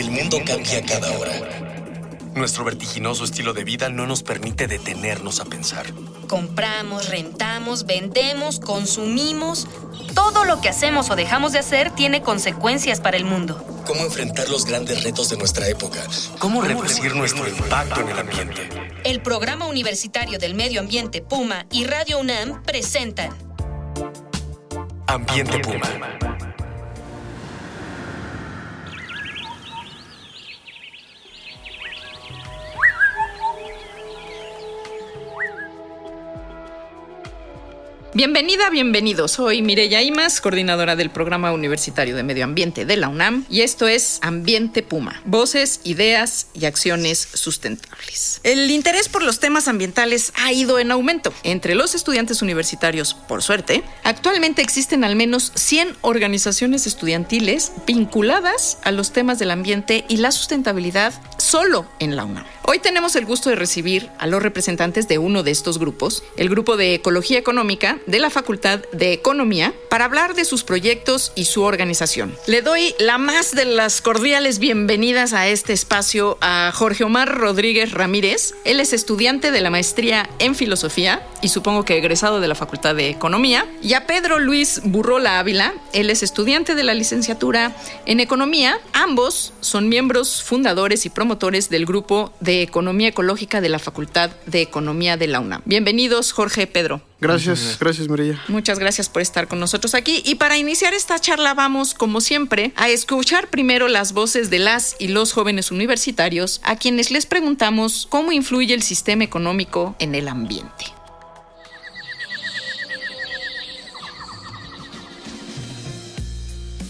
El mundo cambia cada hora. Nuestro vertiginoso estilo de vida no nos permite detenernos a pensar. Compramos, rentamos, vendemos, consumimos. Todo lo que hacemos o dejamos de hacer tiene consecuencias para el mundo. ¿Cómo enfrentar los grandes retos de nuestra época? ¿Cómo reducir nuestro impacto en el ambiente? El Programa Universitario del Medio Ambiente Puma y Radio UNAM presentan Ambiente Puma. Bienvenida, bienvenido. Soy Mireya Imas, coordinadora del Programa Universitario de Medio Ambiente de la UNAM, y esto es Ambiente Puma: Voces, ideas y acciones sustentables. El interés por los temas ambientales ha ido en aumento entre los estudiantes universitarios, por suerte. Actualmente existen al menos 100 organizaciones estudiantiles vinculadas a los temas del ambiente y la sustentabilidad solo en la UNAM. Hoy tenemos el gusto de recibir a los representantes de uno de estos grupos, el Grupo de Ecología Económica de la Facultad de Economía, para hablar de sus proyectos y su organización. Le doy la más de las cordiales bienvenidas a este espacio a Jorge Omar Rodríguez Ramírez. Él es estudiante de la maestría en Filosofía y supongo que egresado de la Facultad de Economía. Y a Pedro Luis Burrola Ávila. Él es estudiante de la licenciatura en Economía. Ambos son miembros fundadores y promotores del Grupo de Economía Ecológica de la Facultad de Economía de la UNAM. Bienvenidos, Jorge Pedro. Gracias, gracias María. Muchas gracias por estar con nosotros aquí. Y para iniciar esta charla vamos, como siempre, a escuchar primero las voces de las y los jóvenes universitarios a quienes les preguntamos cómo influye el sistema económico en el ambiente.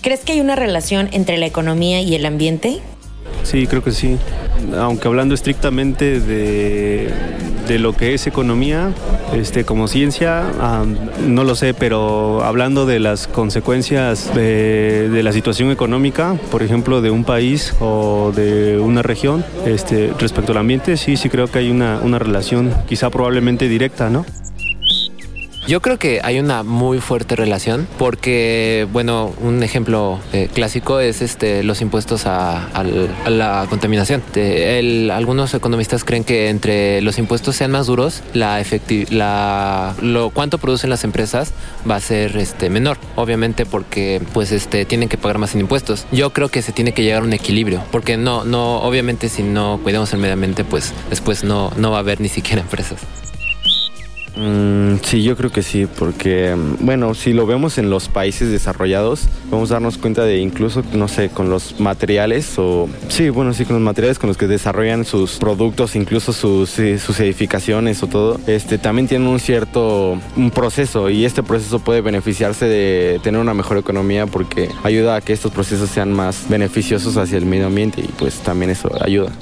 ¿Crees que hay una relación entre la economía y el ambiente? Sí, creo que sí. Aunque hablando estrictamente de, de lo que es economía, este, como ciencia, no lo sé, pero hablando de las consecuencias de, de, la situación económica, por ejemplo, de un país o de una región, este, respecto al ambiente, sí, sí creo que hay una, una relación, quizá probablemente directa, ¿no? Yo creo que hay una muy fuerte relación porque, bueno, un ejemplo eh, clásico es este los impuestos a, la contaminación. El, algunos economistas creen que entre los impuestos sean más duros, la la lo cuánto producen las empresas va a ser este menor, obviamente porque pues este tienen que pagar más en impuestos. Yo creo que se tiene que llegar a un equilibrio, porque no no obviamente si no cuidamos el medio ambiente, pues después no no va a haber ni siquiera empresas. Mm, sí, yo creo que sí, porque, bueno, si lo vemos en los países desarrollados, vamos a darnos cuenta de incluso, no sé, con los materiales o, sí, bueno, sí, con los materiales con los que desarrollan sus productos, incluso sus, sus edificaciones o todo, este, también tienen un cierto un proceso y este proceso puede beneficiarse de tener una mejor economía porque ayuda a que estos procesos sean más beneficiosos hacia el medio ambiente y pues también eso ayuda.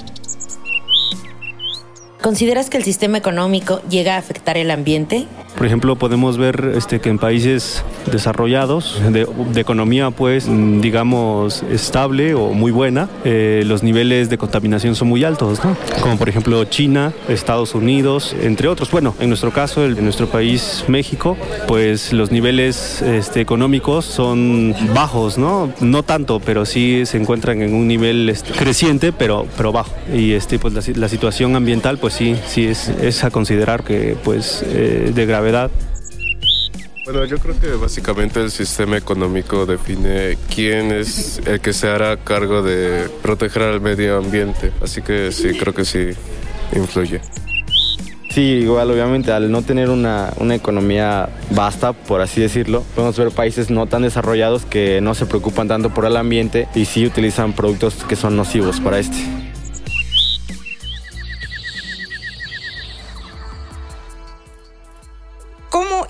¿Consideras que el sistema económico llega a afectar el ambiente? Por ejemplo, podemos ver este, que en países desarrollados, de, economía pues digamos estable o muy buena, eh, los niveles de contaminación son muy altos, ¿no? Como por ejemplo China, Estados Unidos, entre otros. Bueno, en nuestro caso, en nuestro país México, pues los niveles este, económicos son bajos, ¿no? No tanto, pero sí se encuentran en un nivel este, creciente, pero, pero bajo. Y este, pues la, situación ambiental pues sí, sí es, es a considerar que pues eh, de gravedad bueno, yo creo que básicamente el sistema económico define quién es el que se hará cargo de proteger al medio ambiente. Así que sí, creo que sí influye. Sí, igual obviamente al no tener una, una, economía vasta, por así decirlo, podemos ver países no tan desarrollados que no se preocupan tanto por el ambiente y sí utilizan productos que son nocivos para este.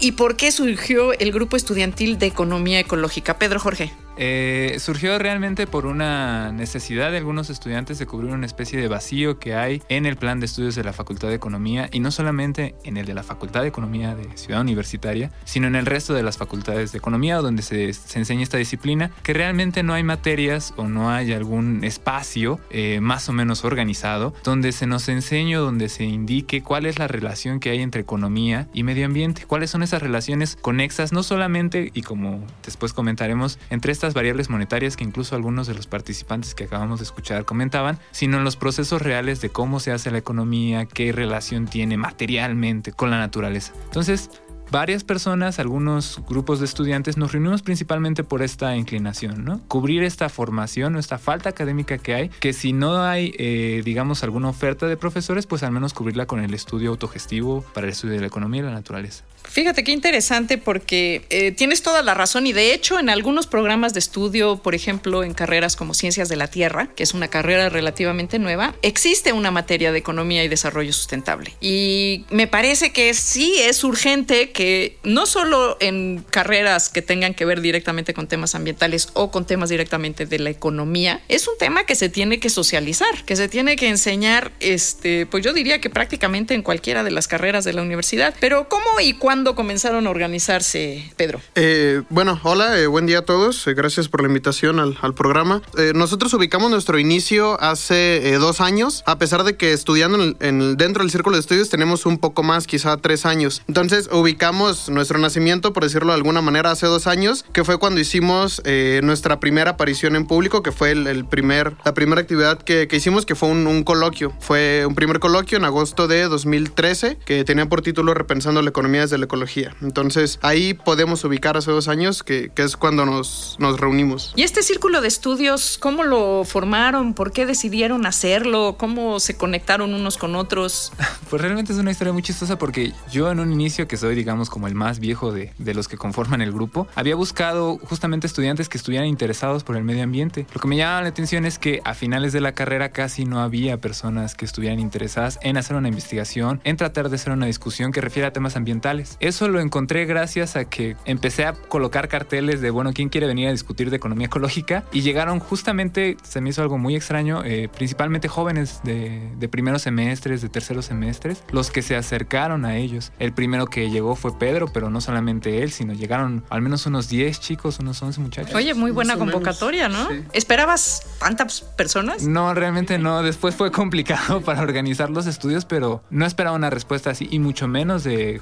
Y por qué surgió el grupo estudiantil de economía ecológica? Pedro Jorge. Eh, surgió realmente por una necesidad de algunos estudiantes de cubrir una especie de vacío que hay en el plan de estudios de la Facultad de Economía y no solamente en el de la Facultad de Economía de Ciudad Universitaria, sino en el resto de las facultades de Economía donde se, se enseña esta disciplina, que realmente no hay materias o no hay algún espacio eh, más o menos organizado donde se nos enseñe, donde se indique cuál es la relación que hay entre economía y medio ambiente, cuáles son esas relaciones conexas, no solamente, y como después comentaremos, entre estas variables monetarias que incluso algunos de los participantes que acabamos de escuchar comentaban, sino en los procesos reales de cómo se hace la economía, qué relación tiene materialmente con la naturaleza. Entonces, varias personas, algunos grupos de estudiantes, nos reunimos principalmente por esta inclinación, ¿no? Cubrir esta formación o esta falta académica que hay, que si no hay, eh, digamos, alguna oferta de profesores, pues al menos cubrirla con el estudio autogestivo para el estudio de la economía y la naturaleza. Fíjate qué interesante porque eh, tienes toda la razón y de hecho en algunos programas de estudio, por ejemplo en carreras como Ciencias de la Tierra, que es una carrera relativamente nueva, existe una materia de economía y desarrollo sustentable. Y me parece que sí es urgente que no solo en carreras que tengan que ver directamente con temas ambientales o con temas directamente de la economía, es un tema que se tiene que socializar, que se tiene que enseñar, este, pues yo diría que prácticamente en cualquiera de las carreras de la universidad. Pero ¿cómo y? ¿Cuándo comenzaron a organizarse, Pedro? Eh, bueno, hola, eh, buen día a todos. Eh, gracias por la invitación al, al programa. Eh, nosotros ubicamos nuestro inicio hace eh, dos años, a pesar de que estudiando en, en, dentro del círculo de estudios tenemos un poco más, quizá tres años. Entonces ubicamos nuestro nacimiento, por decirlo de alguna manera, hace dos años, que fue cuando hicimos eh, nuestra primera aparición en público, que fue el, el primer, la primera actividad que, que hicimos, que fue un, un coloquio. Fue un primer coloquio en agosto de 2013, que tenía por título Repensando la economía desde la ecología. Entonces ahí podemos ubicar hace dos años que, que, es cuando nos, nos reunimos. ¿Y este círculo de estudios, cómo lo formaron? ¿Por qué decidieron hacerlo? ¿Cómo se conectaron unos con otros? Pues realmente es una historia muy chistosa porque yo en un inicio, que soy digamos como el más viejo de, de los que conforman el grupo, había buscado justamente estudiantes que estuvieran interesados por el medio ambiente. Lo que me llamaba la atención es que a finales de la carrera casi no había personas que estuvieran interesadas en hacer una investigación, en tratar de hacer una discusión que refiere a temas ambientales. Eso lo encontré gracias a que empecé a colocar carteles de, bueno, ¿quién quiere venir a discutir de economía ecológica? Y llegaron justamente, se me hizo algo muy extraño, eh, principalmente jóvenes de, de, primeros semestres, de terceros semestres, los que se acercaron a ellos. El primero que llegó fue Pedro, pero no solamente él, sino llegaron al menos unos 10 chicos, unos 11 muchachos. Oye, muy buena convocatoria, ¿no? Sí. ¿Esperabas tantas personas? No, realmente no. Después fue complicado para organizar los estudios, pero no esperaba una respuesta así, y mucho menos de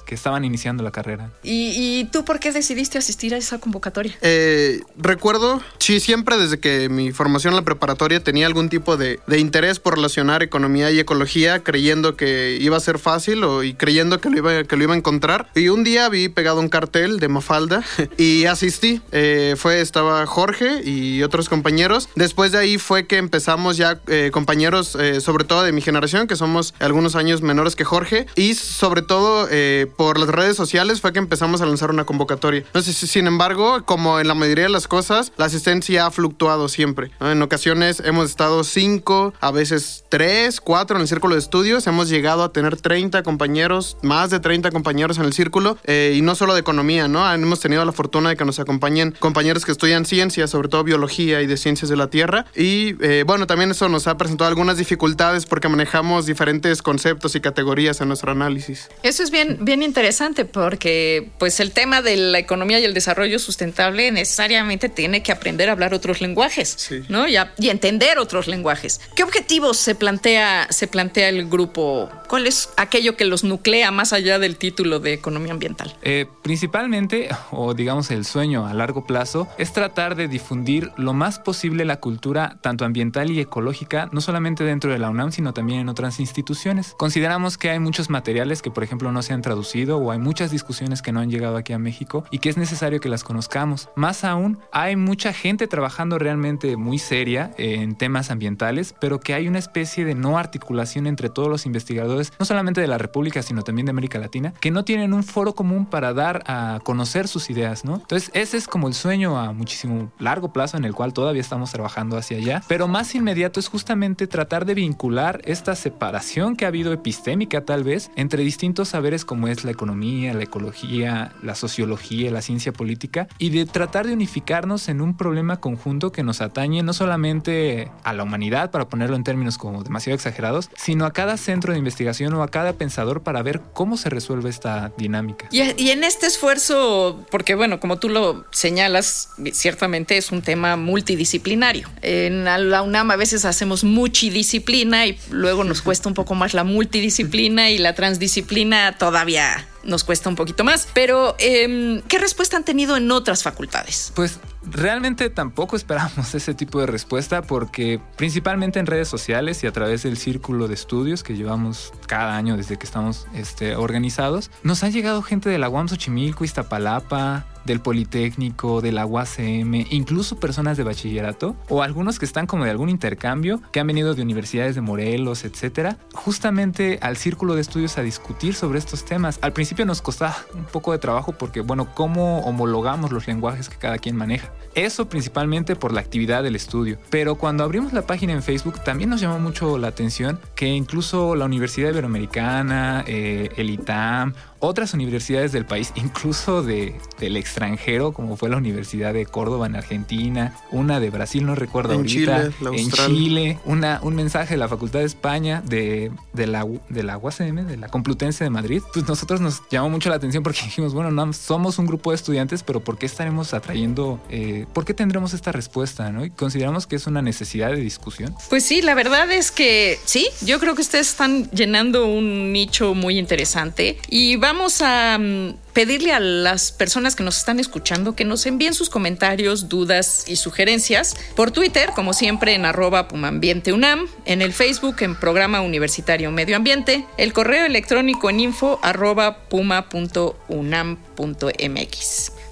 jóvenes que estaban iniciando la carrera. ¿Y, y tú por qué decidiste asistir a esa convocatoria? Eh, recuerdo, sí, siempre desde que mi formación en la preparatoria tenía algún tipo de, de, interés por relacionar economía y ecología, creyendo que iba a ser fácil o, y creyendo que lo, iba, que lo iba a encontrar. Y un día vi pegado un cartel de Mafalda y asistí. Eh, fue, estaba Jorge y otros compañeros. Después de ahí fue que empezamos ya eh, compañeros, eh, sobre todo de mi generación, que somos algunos años menores que Jorge, y sobre todo por las redes sociales fue que empezamos a lanzar una convocatoria. Sin embargo, como en la mayoría de las cosas, la asistencia ha fluctuado siempre. En ocasiones hemos estado cinco, a veces tres, cuatro en el círculo de estudios. Hemos llegado a tener 30 compañeros, más de 30 compañeros en el círculo, eh, y no solo de economía, ¿no? Hemos tenido la fortuna de que nos acompañen compañeros que estudian ciencias, sobre todo biología y de ciencias de la Tierra. Y eh, bueno, también eso nos ha presentado algunas dificultades porque manejamos diferentes conceptos y categorías en nuestro análisis. Eso es bien, bien interesante porque pues el tema de la economía y el desarrollo sustentable necesariamente tiene que aprender a hablar otros lenguajes, sí. ¿no? Y, a, y, entender otros lenguajes. ¿Qué objetivos se plantea, se plantea el grupo? ¿Cuál es aquello que los nuclea más allá del título de economía ambiental? Eh, principalmente, o digamos el sueño a largo plazo, es tratar de difundir lo más posible la cultura tanto ambiental y ecológica, no solamente dentro de la UNAM, sino también en otras instituciones. Consideramos que hay muchos materiales que, por ejemplo, no se han traducido o hay muchas discusiones que no han llegado aquí a México y que es necesario que las conozcamos. Más aún, hay mucha gente trabajando realmente muy seria en temas ambientales, pero que hay una especie de no articulación entre todos los investigadores, no solamente de la República, sino también de América Latina, que no tienen un foro común para dar a conocer sus ideas, ¿no? Entonces, ese es como el sueño a muchísimo largo plazo en el cual todavía estamos trabajando hacia allá, pero más inmediato es justamente tratar de vincular esta separación que ha habido epistémica tal vez entre distintos saberes como es la economía, la ecología, la sociología, la ciencia política y de tratar de unificarnos en un problema conjunto que nos atañe no solamente a la humanidad, para ponerlo en términos como demasiado exagerados, sino a cada centro de investigación o a cada pensador para ver cómo se resuelve esta dinámica. Y, y en este esfuerzo, porque bueno, como tú lo señalas, ciertamente es un tema multidisciplinario. En la UNAM a veces hacemos multidisciplina y luego nos cuesta un poco más la multidisciplina y la transdisciplina todavía nos cuesta un poquito más. Pero, eh, ¿qué respuesta han tenido en otras facultades? Pues Realmente tampoco esperamos ese tipo de respuesta porque principalmente en redes sociales y a través del círculo de estudios que llevamos cada año desde que estamos este, organizados, nos ha llegado gente de la UAM Xochimilco, Iztapalapa, del Politécnico, de la UACM, incluso personas de bachillerato o algunos que están como de algún intercambio, que han venido de universidades de Morelos, etcétera, justamente al círculo de estudios a discutir sobre estos temas. Al principio nos costaba un poco de trabajo porque, bueno, ¿cómo homologamos los lenguajes que cada quien maneja? Eso principalmente por la actividad del estudio. Pero cuando abrimos la página en Facebook también nos llamó mucho la atención que incluso la Universidad Iberoamericana, eh, el ITAM, otras universidades del país, incluso de, del extranjero, como fue la Universidad de Córdoba en Argentina, una de Brasil, no recuerdo En ahorita, Chile, la en Austral. Chile, una, un mensaje de la Facultad de España, de, de, la, de la UACM, de la Complutense de Madrid, pues nosotros nos llamó mucho la atención porque dijimos, bueno, no, somos un grupo de estudiantes, pero ¿por qué estaremos atrayendo, eh, por qué tendremos esta respuesta? ¿no? Y consideramos que es una necesidad de discusión. Pues sí, la verdad es que sí, yo creo que ustedes están llenando un nicho muy interesante y vamos a mm, pedirle a las personas que nos están escuchando que nos envíen sus comentarios, dudas y sugerencias por Twitter, como siempre en arroba pumambienteunam, en el Facebook en Programa Universitario Medio Ambiente, el correo electrónico en info arroba puma.unam.mx.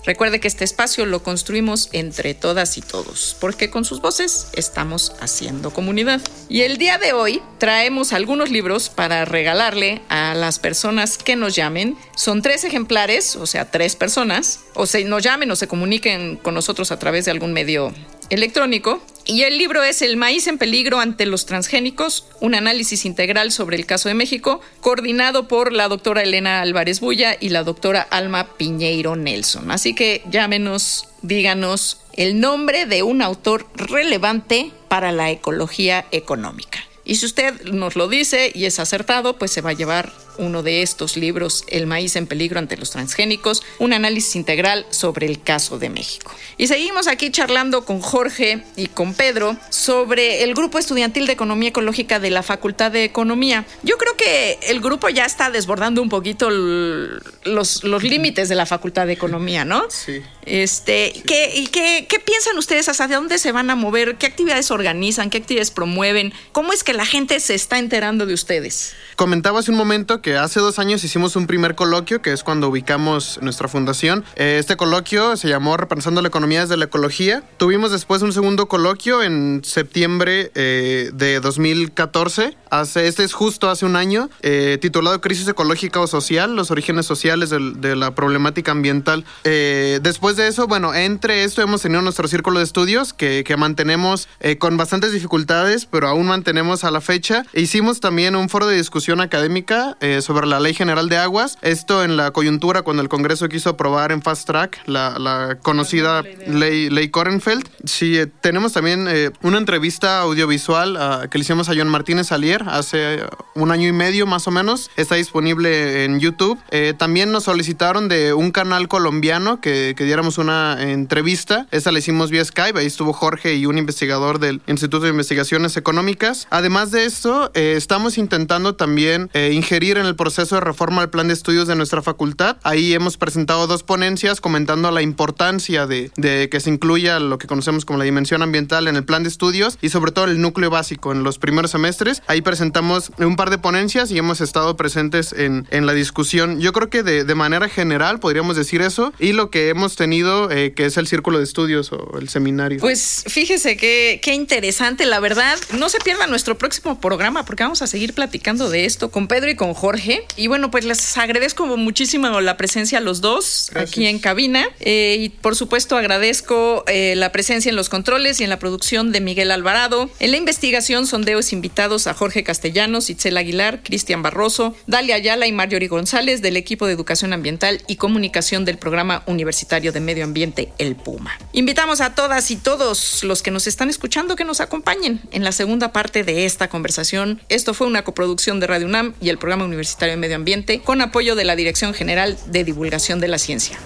Recuerde que este espacio lo construimos entre todas y todos, porque con sus voces estamos haciendo comunidad. Y el día de hoy traemos algunos libros para regalarle a las personas que nos llamen. Son tres ejemplares, o sea, tres personas, o se nos llamen o se comuniquen con nosotros a través de algún medio electrónico. Y el libro es El maíz en peligro ante los transgénicos, un análisis integral sobre el caso de México, coordinado por la doctora Elena Álvarez Bulla y la doctora Alma Piñeiro Nelson. Así que llámenos, díganos el nombre de un autor relevante para la ecología económica. Y si usted nos lo dice y es acertado, pues se va a llevar uno de estos libros, El maíz en peligro ante los transgénicos, un análisis integral sobre el caso de México. Y seguimos aquí charlando con Jorge y con Pedro sobre el grupo estudiantil de Economía Ecológica de la Facultad de Economía. Yo creo que el grupo ya está desbordando un poquito los, los límites de la Facultad de Economía, ¿no? Sí. Este, ¿qué, y qué, qué piensan ustedes? ¿Hacia dónde se van a mover? ¿Qué actividades organizan? ¿Qué actividades promueven? ¿Cómo es que la gente se está enterando de ustedes? Comentaba hace un momento que hace dos años hicimos un primer coloquio, que es cuando ubicamos nuestra fundación. Eh, Este coloquio se llamó Repensando la economía desde la ecología. Tuvimos después un segundo coloquio en septiembre eh, de 2014. Hace, este es justo hace un año, eh, titulado Crisis ecológica o social, los orígenes sociales del- de la problemática ambiental. Después de eso, bueno, entre esto hemos tenido nuestro círculo de estudios que, que mantenemos con bastantes dificultades, pero aún mantenemos a la fecha. Hicimos también un foro de discusión académica eh, sobre la Ley General de Aguas. Esto en la coyuntura cuando el Congreso quiso aprobar en fast track la, la conocida ley, ley Korenfeld. Sí, eh, tenemos también eh, una entrevista audiovisual ah, que le hicimos a John Martínez Alier hace eh, un año y medio más o menos. Está disponible en YouTube. Eh, también nos solicitaron de un canal colombiano que, que diéramos una entrevista. Esta la hicimos vía Skype. Ahí estuvo Jorge y un investigador del Instituto de Investigaciones Económicas. Además de esto, eh, estamos intentando también ingerir en el proceso de reforma del plan de estudios de nuestra facultad. Ahí hemos presentado dos ponencias comentando la importancia de, de que se incluya lo que conocemos como la dimensión ambiental en el plan de estudios y sobre todo el núcleo básico en los primeros semestres. Ahí presentamos un par de ponencias y hemos estado presentes en, en la discusión. Yo creo que de, de manera general podríamos decir eso y lo que hemos tenido eh, que es el círculo de estudios o el seminario. Pues fíjese qué, qué interesante, la verdad. No se pierda nuestro próximo programa porque vamos a seguir platicando de esto con Pedro y con Jorge. Y bueno, pues les agradezco muchísimo la presencia a los dos Gracias. aquí en cabina. Eh, y por supuesto agradezco eh, la presencia en los controles y en la producción de Miguel Alvarado. En la investigación, sondeos invitados a Jorge Castellanos, Itzel Aguilar, Cristian Barroso, Dalia Ayala y Marjorie González del equipo de Educación Ambiental y Comunicación del Programa Universitario de Medio Ambiente, el PUMA. Invitamos a todas y todos los que nos están escuchando que nos acompañen en la segunda parte de esta conversación. Esto fue una coproducción de Radio UNAM y el Programa Universitario de Medio Ambiente con apoyo de la Dirección General de Divulgación de la Ciencia.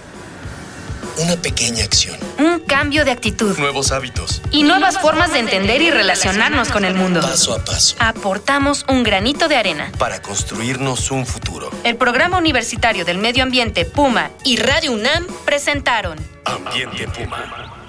Una pequeña acción. Un cambio de actitud. Nuevos hábitos. Y nuevas formas de entender y relacionarnos con el mundo. Paso a paso. Aportamos un granito de arena. Para construirnos un futuro. El Programa Universitario del Medio Ambiente Puma y Radio UNAM presentaron Ambiente Puma.